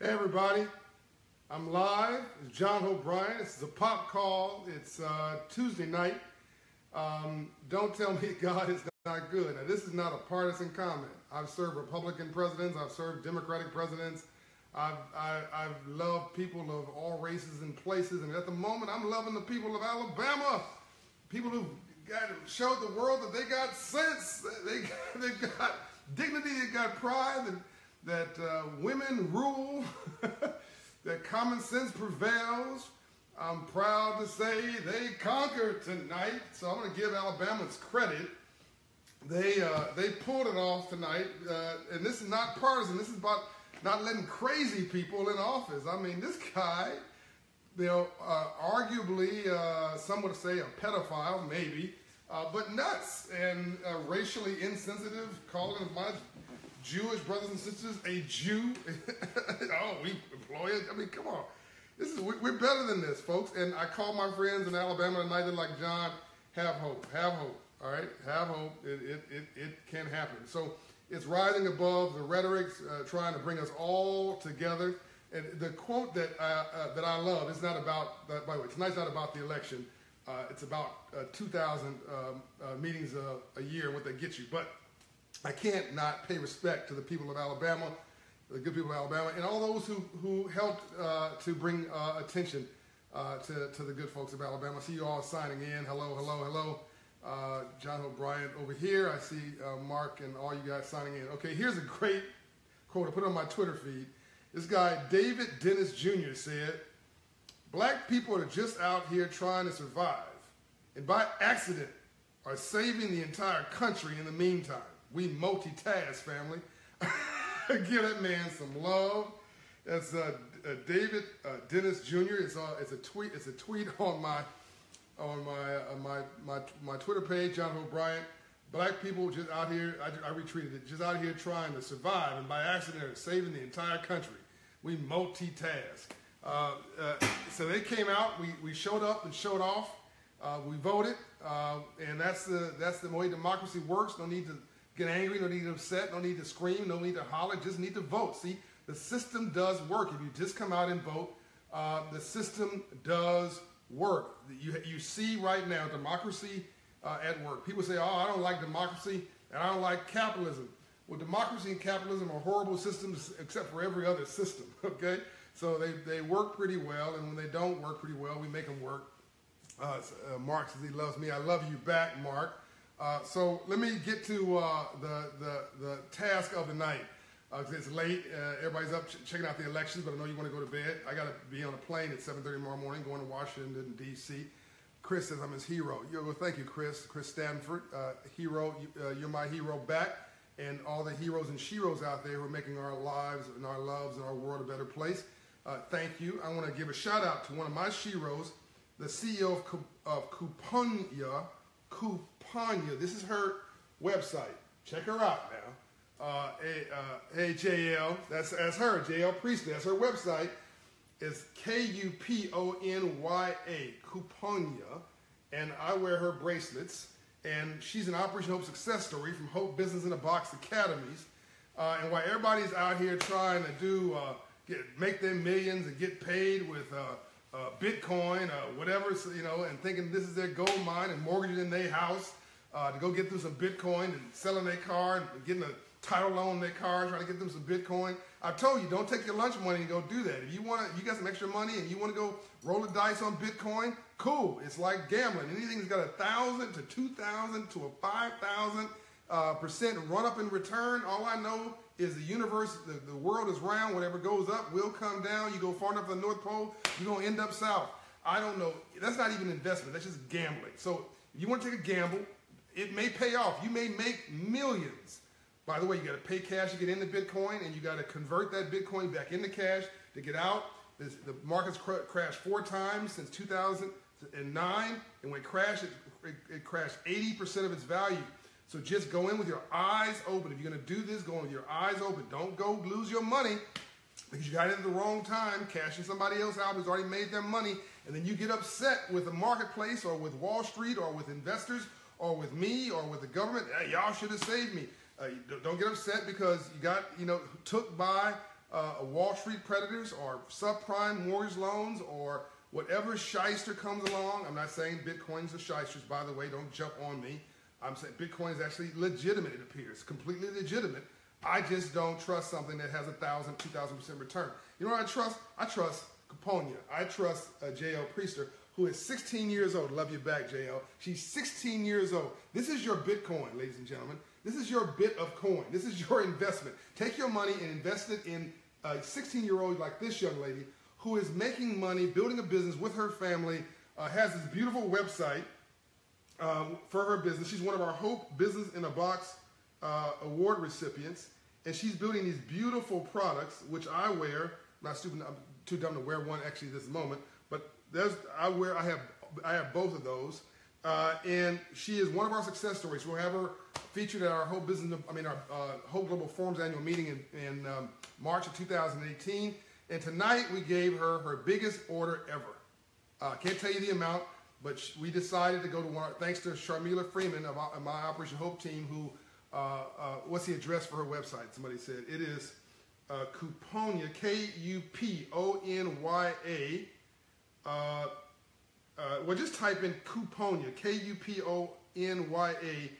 Hey everybody, I'm live. It's John Hope Bryant. This is a pop call. It's uh, Tuesday night. Um, don't tell me God is not good. Now this is not a partisan comment. I've served Republican presidents. I've served Democratic presidents. I've, I, have loved people of all races and places. And at the moment, I'm loving the people of Alabama. People who got showed the world that they got sense. They, they got dignity. They got pride. And, that uh, women rule, that common sense prevails. I'm proud to say they conquered tonight, so I'm going to give Alabama's credit. They uh, they pulled it off tonight, uh, and this is not partisan. This is about not letting crazy people in office. I mean, this guy, you know, uh, arguably uh, some would say a pedophile, maybe, uh, but nuts and racially insensitive, calling of my Jewish brothers and sisters, a Jew. oh, we employ it. I mean, come on. This is we're better than this, folks. And I call my friends in Alabama tonight. They're like, John, have hope. Have hope. All right, have hope. It it it, it can happen. So it's rising above the rhetoric, uh, trying to bring us all together. And the quote that uh, uh, that I love is not about. Uh, by the way, tonight's not about the election. Uh, it's about uh, 2,000 um, meetings a, a year and what they get you. But I can't not pay respect to the people of Alabama, the good people of Alabama, and all those who, who helped uh, to bring uh, attention uh, to, to the good folks of Alabama. I see you all signing in. Hello, hello, hello. Uh, John Hope Bryant over here. I see uh, Mark and all you guys signing in. Okay, here's a great quote I put on my Twitter feed. This guy, David Dennis Jr., said, Black people are just out here trying to survive, and by accident are saving the entire country in the meantime. We multitask, family. Give that man some love. That's uh, uh, David uh, Dennis Jr. It's, uh, it's a tweet. It's a tweet on my on my uh, my my my Twitter page, John Hope Bryant. Black people just out here. I, I retweeted it. Just out here trying to survive, and by accident, are saving the entire country. We multitask. Uh, so they came out. We we showed up and showed off. we voted, and that's the that's the way democracy works. No need to get angry, no need to upset, no need to scream, no need to holler, just need to vote. See, the system does work. If you just come out and vote, uh, the system does work. You, you see right now democracy uh, at work. People say, oh, I don't like democracy and I don't like capitalism. Well, democracy and capitalism are horrible systems except for every other system, okay? So they, they work pretty well, and when they don't work pretty well, we make them work. Uh, uh, Mark says he loves me. I love you back, Mark. Uh, so let me get to uh, the, the, the task of the night. Uh, it's late. Uh, everybody's up ch checking out the elections, but I know you want to go to bed. I got to be on a plane at 7.30 tomorrow morning going to Washington, D.C. Chris says I'm his hero. Yo, well, thank you, Chris. Chris Stanford, uh, hero. You, are my hero back. And all the heroes and sheroes out there who are making our lives and our loves and our world a better place. thank you. I want to give a shout out to one of my sheroes, the CEO of, of Kuponya, Kuponya. This is her website. Check her out now. Uh, uh, hey, Jayel, that's, that's her, Jayel Priestley. That's her website. It's K-U-P-O-N-Y-A, Kuponya. And I wear her bracelets. And she's an Operation Hope success story from Hope Business in a Box Academies. Uh, and while everybody's out here trying to do, uh, get, make their millions and get paid with uh, uh, Bitcoin, uh, whatever, you know, and thinking this is their gold mine and mortgaging their house uh, to go get them some Bitcoin and selling their car and getting a title loan on their car, trying to get them some Bitcoin. I told you, don't take your lunch money and go do that. If you want to, you got some extra money and you want to go roll the dice on Bitcoin, cool. It's like gambling. Anything that's got a thousand to two thousand to a five thousand uh, percent run up in return. All I know is the universe, the, the world is round. Whatever goes up will come down. You go far enough to the North Pole, you're going to end up south. I don't know. That's not even investment. That's just gambling. So if you want to take a gamble, it may pay off. You may make millions. By the way, you got to pay cash to get into Bitcoin, and you got to convert that Bitcoin back into cash to get out. This, the market's cr crashed four times since 2009, and when it crashed, it, it, it crashed 80% of its value. So just go in with your eyes open. If you're going to do this, go in with your eyes open. Don't go lose your money because you got it at the wrong time, cashing somebody else out who's already made their money, and then you get upset with the marketplace or with Wall Street or with investors or with me or with the government. Hey, y'all should have saved me. Uh, don't get upset because you got, you know, took by uh, Wall Street predators or subprime mortgage loans or whatever shyster comes along. I'm not saying Bitcoin's a shysters, by the way. Don't jump on me. I'm saying Bitcoin is actually legitimate. It appears completely legitimate. I just don't trust something that has a thousand, two thousand percent return. You know what I trust? I trust Kuponya. I trust uh, Jayel Priester, who is 16 years old. Love you back, Jayel She's 16 years old. This is your Bitcoin, ladies and gentlemen. This is your bit of coin. This is your investment. Take your money and invest it in a 16 year old like this young lady who is making money, building a business with her family, uh, has this beautiful website um, for her business. She's one of our Hope Business in a Box uh, award recipients, and she's building these beautiful products, which I wear. Not stupid, I'm too dumb to wear one actually this moment, but there's I wear I have I have both of those, uh, and she is one of our success stories. We'll have her featured at our whole Business, I mean our uh, Hope Global Forums annual meeting in, in um, March of 2018. And tonight we gave her her biggest order ever. I uh, can't tell you the amount, but we decided to go to one, thanks to Sharmila Freeman of my Operation Hope team, who, uh, uh, what's the address for her website? Somebody said it is uh, Kuponya, K U P O N Y A. Uh, uh, well, just type in Kuponya, K U P O N Y A.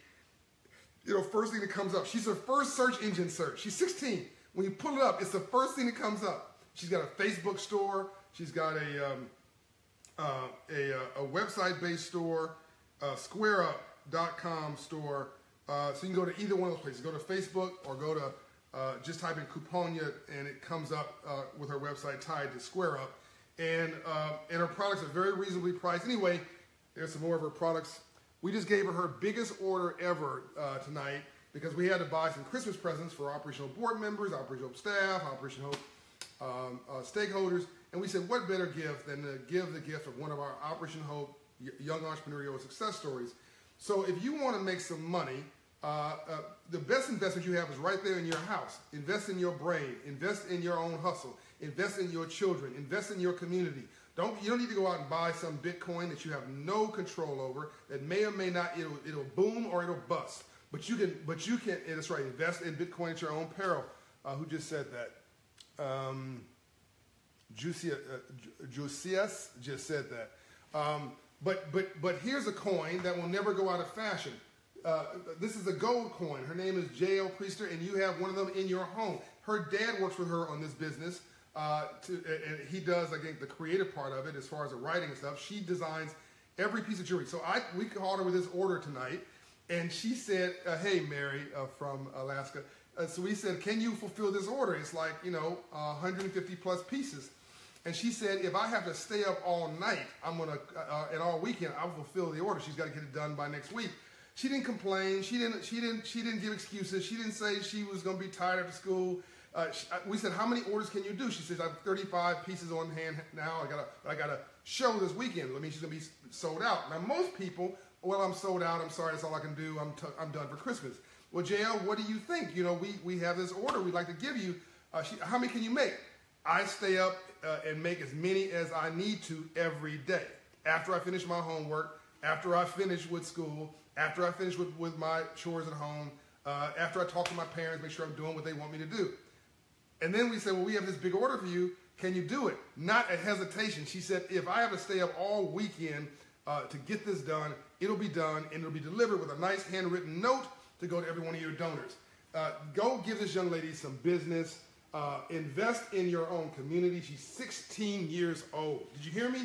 You know, first thing that comes up. She's her first search engine search. She's 16. When you pull it up, it's the first thing that comes up. She's got a Facebook store. She's got a um, uh, a, uh, a website-based store, SquareUp.com store. Uh, so you can go to either one of those places. Go to Facebook or go to uh, just type in Kuponya and it comes up uh, with her website tied to SquareUp. And uh, and her products are very reasonably priced. Anyway, there's some more of her products. We just gave her her biggest order ever tonight because we had to buy some Christmas presents for Operational Board members, operational staff, operational Hope um, uh, stakeholders, and we said, what better gift than to give the gift of one of our Operation Hope Young Entrepreneurial Success Stories. So if you want to make some money, uh, uh, the best investment you have is right there in your house. Invest in your brain. Invest in your own hustle. Invest in your children. Invest in your community. Don't you don't need to go out and buy some Bitcoin that you have no control over that may or may not it'll it'll boom or it'll bust. But you can but you can. It's right. Invest in Bitcoin at your own peril. Uh, who just said that? Um, Jusius, uh, just said that. Um, but, but, but here's a coin that will never go out of fashion. Uh, this is a gold coin. Her name is Jayel Priester, and you have one of them in your home. Her dad works with her on this business. Uh, to, and he does, I think, the creative part of it as far as the writing and stuff. She designs every piece of jewelry. So I, we called her with this order tonight, and she said, uh, "Hey, Mary uh, from Alaska, uh, so we said, can you fulfill this order? It's like, you know, uh, 150 plus pieces. And she said, if I have to stay up all night, I'm uh, uh, and all weekend, I'll fulfill the order. She's got to get it done by next week. She didn't complain. She didn't, she didn't, she didn't give excuses. She didn't say she was going to be tired after school. Uh, she, uh, we said, how many orders can you do? She says, I have 35 pieces on hand now. I got I got a show this weekend. I mean, she's going to be sold out. Now, most people, well, I'm sold out. I'm sorry. That's all I can do. I'm, t- I'm done for Christmas. Well, Jayel, what do you think? You know, we, we have this order we'd like to give you. Uh, she, how many can you make? I stay up uh, and make as many as I need to every day. After I finish my homework, after I finish with school, after I finish with, with my chores at home, uh, after I talk to my parents, make sure I'm doing what they want me to do. And then we said, well, we have this big order for you. Can you do it? Not a hesitation. She said, if I have to stay up all weekend uh, to get this done, it'll be done and it'll be delivered with a nice handwritten note to go to every one of your donors. Uh, go give this young lady some business. Uh, invest in your own community. She's 16 years old. Did you hear me?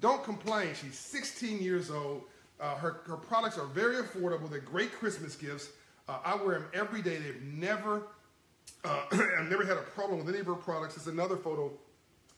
Don't complain. She's 16 years old. Uh, her, her products are very affordable. They're great Christmas gifts. Uh, I wear them every day. They've never, uh, I've never had a problem with any of her products. It's another photo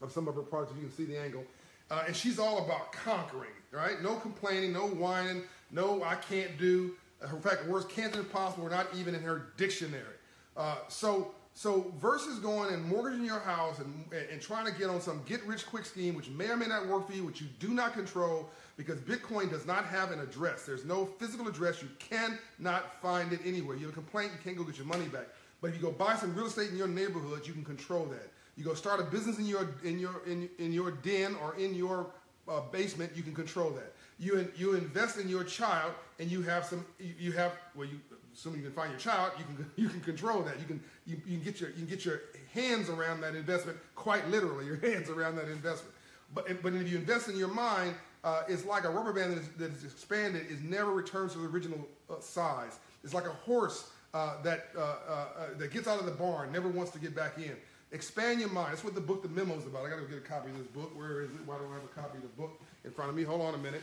of some of her products. If You can see the angle. Uh, and she's all about conquering, right? No complaining, no whining, no I can't do. In fact, the words can't impossible were not even in her dictionary. Uh, so, so versus going and mortgaging your house and, and trying to get on some get rich quick scheme, which may or may not work for you, which you do not control, because Bitcoin does not have an address. There's no physical address. You cannot find it anywhere. You have a complaint, you can't go get your money back. But if you go buy some real estate in your neighborhood, you can control that. You go start a business in your in your in, in your den or in your uh, basement, you can control that. You, in, you invest in your child and you have some, you have, well, you, assuming you can find your child, you can you can control that. You can you, you can get your you can get your hands around that investment quite literally. Your hands around that investment. But but if you invest in your mind, uh, it's like a rubber band that is, that is expanded is never returns to the original uh, size. It's like a horse uh, that uh, uh, uh, that gets out of the barn, never wants to get back in. Expand your mind. That's what the book The Memo is about. I got to get a copy of this book. Where is it? Why don't I have a copy of the book in front of me? Hold on a minute.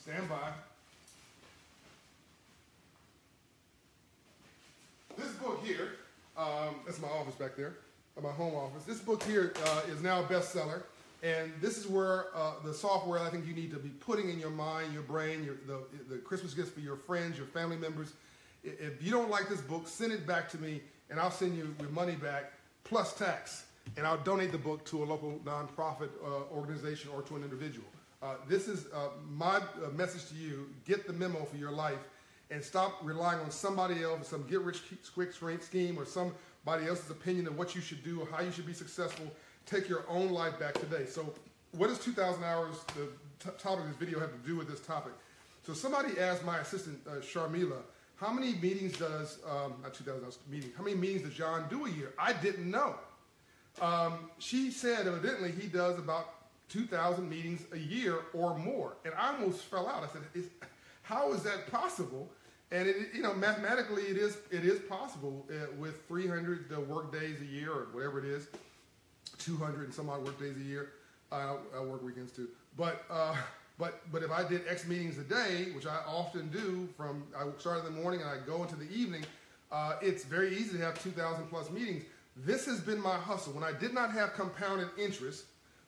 Stand by. This book here, um, that's my office back there, my home office. This book here uh, is now a bestseller. And this is where uh, the software I think you need to be putting in your mind, your brain, your, the, the Christmas gifts for your friends, your family members. If you don't like this book, send it back to me and I'll send you your money back plus tax. And I'll donate the book to a local nonprofit uh, organization or to an individual. Uh, this is uh, my uh, message to you. Get the memo for your life and stop relying on somebody else, some get rich quick scheme or somebody else's opinion of what you should do or how you should be successful. Take your own life back today. So what does 2,000 hours, the topic of this video, have to do with this topic? So somebody asked my assistant, uh, Sharmila, how many meetings does, um, not 2,000 hours meeting, how many meetings does John do a year? I didn't know. Um, she said evidently he does about 2,000 meetings a year or more. And I almost fell out. I said, how is that possible? And it, you know, mathematically, it is it is possible uh, with 300 uh, work days a year or whatever it is, 200 and some odd work days a year. Uh, I work weekends too. But uh, but but if I did X meetings a day, which I often do, from I start in the morning and I go into the evening, uh, it's very easy to have 2,000 plus meetings. This has been my hustle. When I did not have compounded interest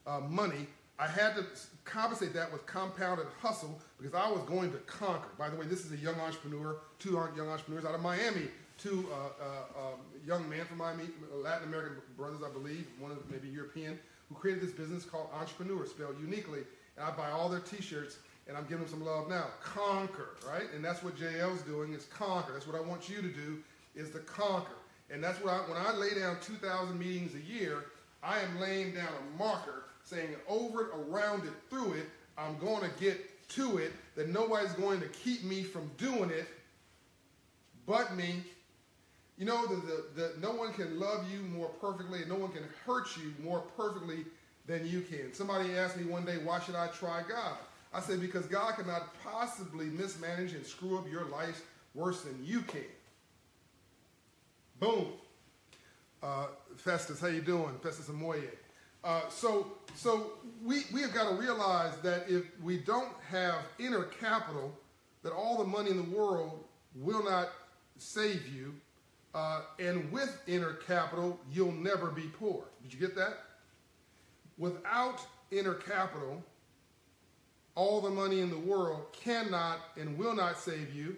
uh, money, I had to compensate that with compounded hustle because I was going to conquer. By the way, this is a young entrepreneur, two young entrepreneurs out of Miami, two uh, uh, um, young men from Miami, Latin American brothers, I believe, one of maybe European, who created this business called Entrepreneur, spelled uniquely. And I buy all their T-shirts, and I'm giving them some love now. Conquer, right? And that's what Jayel's doing is conquer. That's what I want you to do is to conquer. And that's what I, when I lay down 2,000 meetings a year, I am laying down a marker saying over it, around it, through it, I'm going to get to it, that nobody's going to keep me from doing it but me. You know, that the, the, no one can love you more perfectly and no one can hurt you more perfectly than you can. Somebody asked me one day, why should I try God? I said, because God cannot possibly mismanage and screw up your life worse than you can. Boom. Uh, Festus, how you doing? Festus Amoye. Uh, so so we, we have got to realize that if we don't have inner capital, that all the money in the world will not save you. Uh, and with inner capital, you'll never be poor. Did you get that? Without inner capital, all the money in the world cannot and will not save you.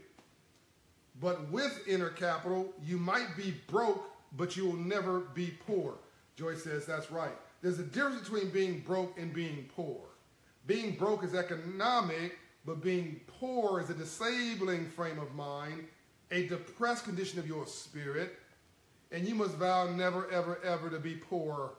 But with inner capital, you might be broke, but you will never be poor. Joyce says that's right. There's a difference between being broke and being poor. Being broke is economic, but being poor is a disabling frame of mind, a depressed condition of your spirit, and you must vow never, ever, ever to be poor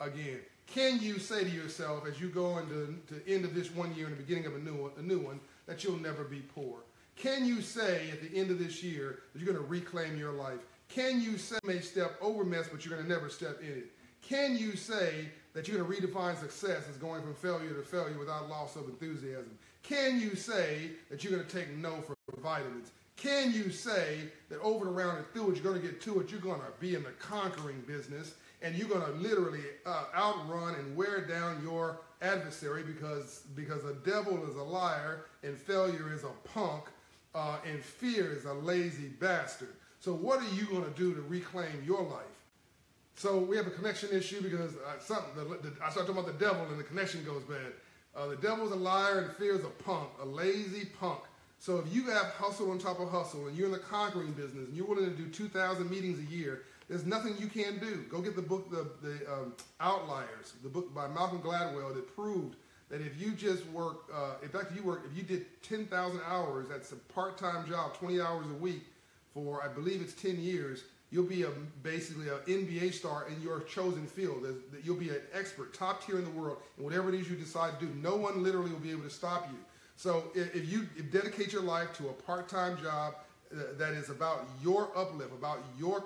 again. Can you say to yourself as you go into the end of this one year and the beginning of a new one, a new one that you'll never be poor? Can you say at the end of this year that you're going to reclaim your life? Can you say you may step over mess, but you're going to never step in it? Can you say that you're going to redefine success as going from failure to failure without loss of enthusiasm? Can you say that you're going to take no for vitamins? Can you say that over and around and through it, you're going to get to it, you're going to be in the conquering business, and you're going to literally uh, outrun and wear down your adversary because, because the devil is a liar and failure is a punk uh, and fear is a lazy bastard. So what are you going to do to reclaim your life? So we have a connection issue because uh, something, the, the, I start talking about the devil and the connection goes bad. Uh, the devil's a liar and fear is a punk, a lazy punk. So if you have hustle on top of hustle and you're in the conquering business and you're willing to do 2,000 meetings a year, there's nothing you can do. Go get the book, The, the um, Outliers, the book by Malcolm Gladwell that proved that if you just work, uh, in fact, if you work, if you did 10,000 hours, that's a part-time job, 20 hours a week for, I believe it's 10 years, you'll be a, basically an NBA star in your chosen field. You'll be an expert, top tier in the world, and whatever it is you decide to do, no one literally will be able to stop you. So if you dedicate your life to a part-time job, uh, that is about your uplift, about your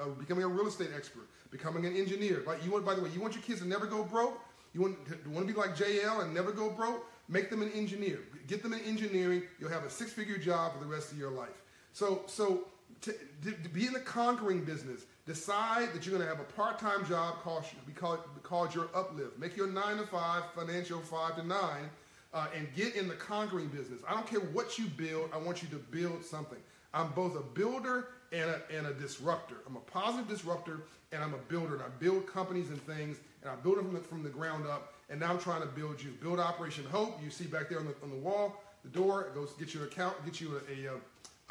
uh, becoming a real estate expert, becoming an engineer. Like you want, by the way, you want your kids to never go broke. You want to, want to be like Jayel and never go broke. Make them an engineer. Get them in engineering. You'll have a six-figure job for the rest of your life. So, so to, to, be in the conquering business, decide that you're going to have a part-time job called, called, called your uplift. Make your nine to five financial five to nine uh, and get in the conquering business. I don't care what you build, I want you to build something. I'm both a builder and a, and a disruptor. I'm a positive disruptor and I'm a builder. And I build companies and things and I build them from the, from the ground up. And now I'm trying to build you. Build Operation Hope. You see back there on the, on the wall, the door. It goes get you an account, get you a, a,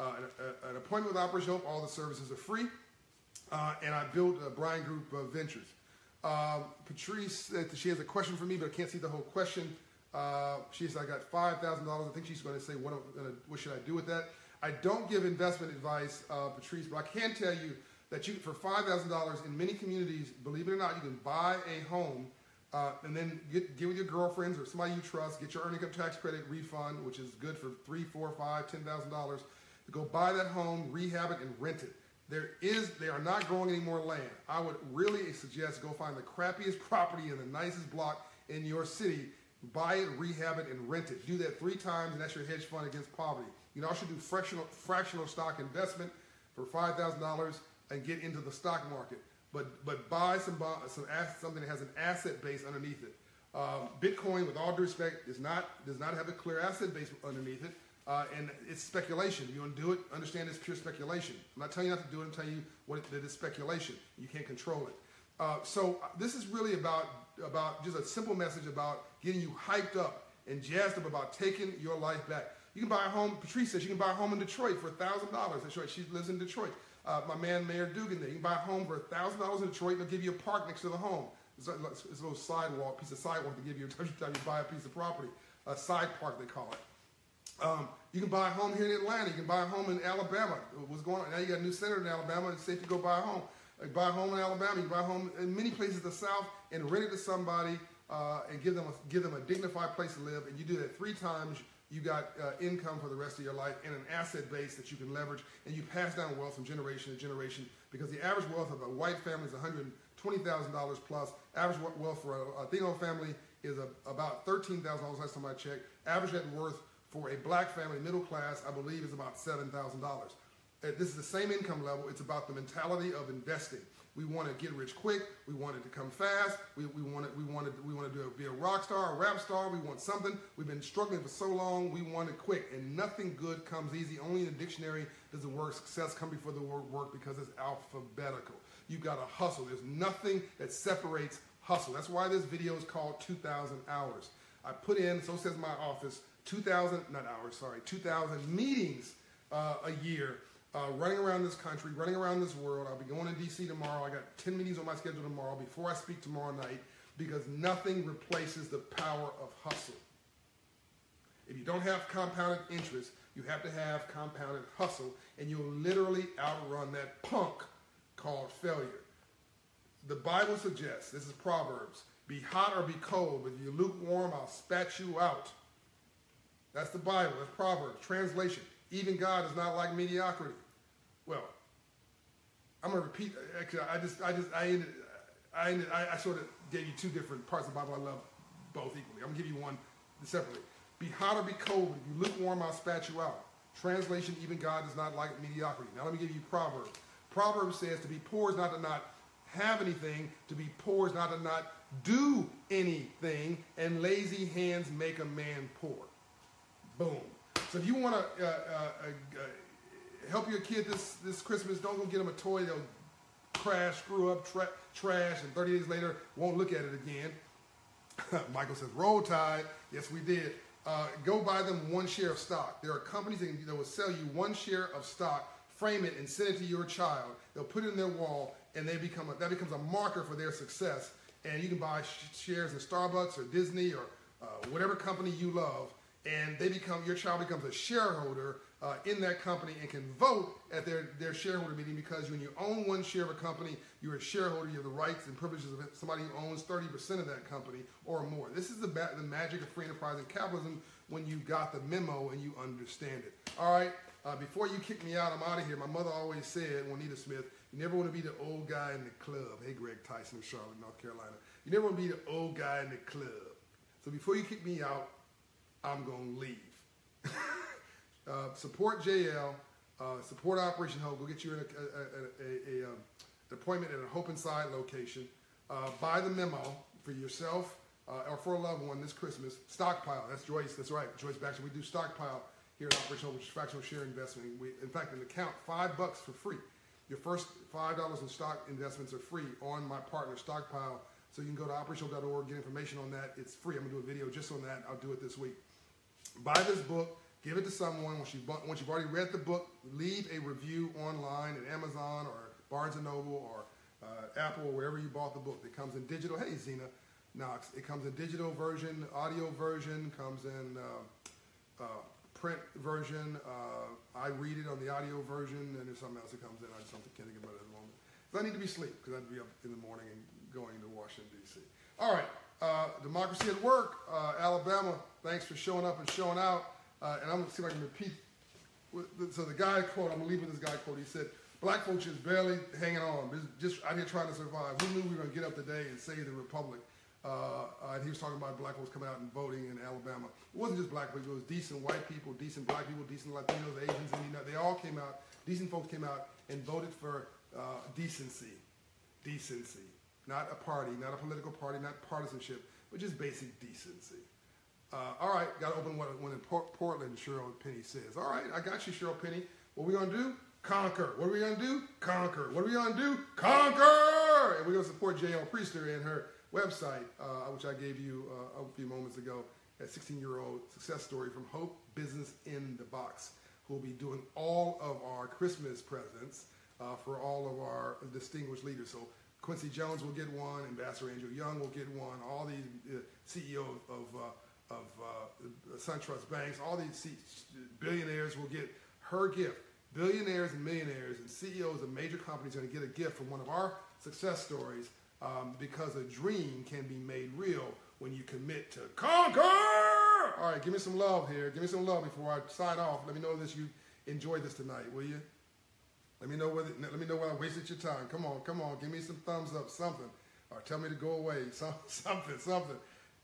uh, an, an, appointment with Operation Hope. All the services are free. Uh, and I built a Bryant Group Ventures. Um, Patrice she has a question for me, but I can't see the whole question. Uh, she said, I got $5,000. I think she's going to say, what, what, should I do with that? I don't give investment advice, uh, Patrice, but I can tell you that you, for $5,000 in many communities, believe it or not, you can buy a home uh, and then get, get with your girlfriends or somebody you trust, get your earned income tax credit refund, which is good for three, four, five, ten thousand dollars. To go buy that home, rehab it, and rent it. There is, they are not growing any more land. I would really suggest go find the crappiest property in the nicest block in your city buy it, rehab it, and rent it. Do that three times, and that's your hedge fund against poverty. You can also do fractional, fractional stock investment for $5,000 and get into the stock market. But, but buy some, some something that has an asset base underneath it. Um, Bitcoin, with all due respect, is not, does not have a clear asset base underneath it. Uh, and it's speculation. You want to do it, understand it's pure speculation. I'm not telling you not to do it. I'm telling you what it, that it's speculation. You can't control it. Uh, so uh, this is really about about just a simple message about getting you hyped up and jazzed up about taking your life back. You can buy a home. Patrice says you can buy a home in Detroit for thousand dollars. That's right. She lives in Detroit. Uh, my man Mayor Duggan there. You can buy a home for thousand dollars in Detroit. And they'll give you a park next to the home. It's a, it's a little sidewalk, piece of sidewalk to give you every time you buy a piece of property. A side park they call it. Um, you can buy a home here in Atlanta. You can buy a home in Alabama. What's going on? Now you got a new senator in Alabama. It's safe to go buy a home. You buy a home in Alabama. You buy a home in many places in the South and rent it to somebody uh, and give them a, give them a dignified place to live. And you do that three times, you got uh, income for the rest of your life and an asset base that you can leverage. And you pass down wealth from generation to generation because the average wealth of a white family is $120,000 plus. Average wealth for a Latino family is a, about $13,000 last time I checked. Average net worth for a black family, middle class, I believe, is about $7,000. Uh, this is the same income level. It's about the mentality of investing. We want to get rich quick. We want it to come fast. We, we want it, we want it, we want to be a rock star, a rap star. We want something. We've been struggling for so long. We want it quick, and nothing good comes easy. Only in the dictionary does the word success come before the word work because it's alphabetical. You got to hustle. There's nothing that separates hustle. That's why this video is called 2,000 hours. I put in, so says my office, 2,000 not hours, sorry, 2,000 meetings uh, a year uh, running around this country, running around this world. I'll be going to DC tomorrow. I got 10 meetings on my schedule tomorrow before I speak tomorrow night because nothing replaces the power of hustle. If you don't have compounded interest, you have to have compounded hustle, and you'll literally outrun that punk called failure. The Bible suggests, this is Proverbs, be hot or be cold, but if you're lukewarm, I'll spat you out. That's the Bible, that's Proverbs. Translation, even God is not like mediocrity. Well, I'm gonna repeat. Actually, I just, I just, I ended, I ended, I, I sort of gave you two different parts of the Bible. I love both equally. I'm gonna give you one separately. Be hot or be cold. If you lukewarm, I'll spat you out. Translation: Even God does not like mediocrity. Now let me give you Proverbs. Proverbs says to be poor is not to not have anything. To be poor is not to not do anything. And lazy hands make a man poor. Boom. So if you want to uh, uh, uh, help your kid this, this Christmas, don't go get them a toy they'll crash, screw up, tra trash, and 30 days later won't look at it again. Michael says, roll tide. Yes, we did. Uh, go buy them one share of stock. There are companies that, that will sell you one share of stock, frame it, and send it to your child. They'll put it in their wall, and they become a, that becomes a marker for their success. And you can buy sh shares in Starbucks or Disney or uh, whatever company you love and they become your child becomes a shareholder uh, in that company and can vote at their, their shareholder meeting because when you own one share of a company, you're a shareholder, you have the rights and privileges of somebody who owns 30% of that company or more. This is the, the magic of free enterprise and capitalism when you got the memo and you understand it. All right, Uh, before you kick me out, I'm out of here. My mother always said, Juanita Smith, you never want to be the old guy in the club. Hey, Greg Tyson of Charlotte, North Carolina. You never want to be the old guy in the club. So before you kick me out, I'm going to leave. uh, support Jayel. Uh, support Operation Hope. We'll get you a, a, a, um, an appointment at a Hope Inside location. Uh, buy the memo for yourself uh, or for a loved one this Christmas. Stockpile. That's Joyce. That's right. Joyce Baxter. We do stockpile here at Operation Hope, which is fractional share investment. We, in fact, an account, five bucks for free. Your first five dollars in stock investments are free on my partner Stockpile. So you can go to operationhope.org, get information on that. It's free. I'm gonna do a video just on that. I'll do it this week. Buy this book. Give it to someone. Once you've, once you've already read the book, leave a review online at Amazon or Barnes & Noble or uh, Apple or wherever you bought the book. It comes in digital. Hey, Zena Knox. It comes in digital version, audio version, comes in uh, uh, print version. Uh, I read it on the audio version, and there's something else that comes in. I just don't can't think about it at the moment. I need to be asleep because I'd be up in the morning and going to Washington, D.C. All right. Uh, democracy at work. Uh, Alabama, thanks for showing up and showing out. Uh, and I'm to see if I can repeat. So the guy quote, I'm to leave with this guy quote. He said, black folks just barely hanging on, just out here trying to survive. Who knew we were to get up today and save the republic? Uh, and he was talking about black folks coming out and voting in Alabama. It wasn't just black people; it was decent white people, decent black people, decent Latinos, Asians, and they all came out. Decent folks came out and voted for uh, decency, decency, not a party, not a political party, not partisanship, but just basic decency. Uh, all right, got to open one, one in Portland, Cheryl Penny says. All right, I got you, Cheryl Penny. What are we going to do? Conquer. What are we going to do? Conquer. What are we going to do? Conquer! And we're going to support Jayel Priester and her website, uh, which I gave you uh, a few moments ago, a 16-year-old success story from Hope Business in the Box, who will be doing all of our Christmas presents uh, for all of our distinguished leaders. So Quincy Jones will get one, Ambassador Andrew Young will get one, all the uh, CEO of uh, of uh, SunTrust banks, all these billionaires will get her gift. Billionaires and millionaires and CEOs of major companies are going to get a gift from one of our success stories um, because a dream can be made real when you commit to conquer. All right, give me some love here. Give me some love before I sign off. Let me know that you enjoyed this tonight, will you? Let me know whether. Let me know when I wasted your time. Come on, come on. Give me some thumbs up, something, or tell me to go away. Some, something, something.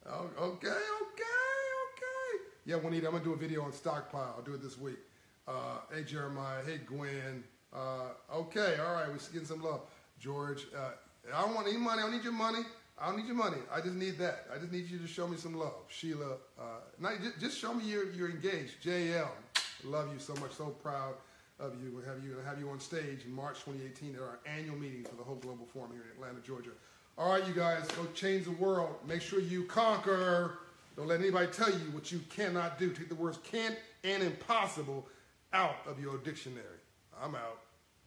Oh, okay, okay. Yeah, Juanita, I'm gonna do a video on stockpile. I'll do it this week. Uh, hey, Jeremiah. Hey, Gwen. Uh, okay, all right, we're getting some love. George, uh, I don't want any money. I don't need your money. I don't need your money. I just need that. I just need you to show me some love. Sheila, uh, not, just, just show me you're, you're engaged. Jayel, love you so much. So proud of you. We'll have you, have you on stage in March 2018 at our annual meeting for the Hope Global Forum here in Atlanta, Georgia. All right, you guys, go change the world. Make sure you conquer. Don't let anybody tell you what you cannot do. Take the words can't and impossible out of your dictionary. I'm out.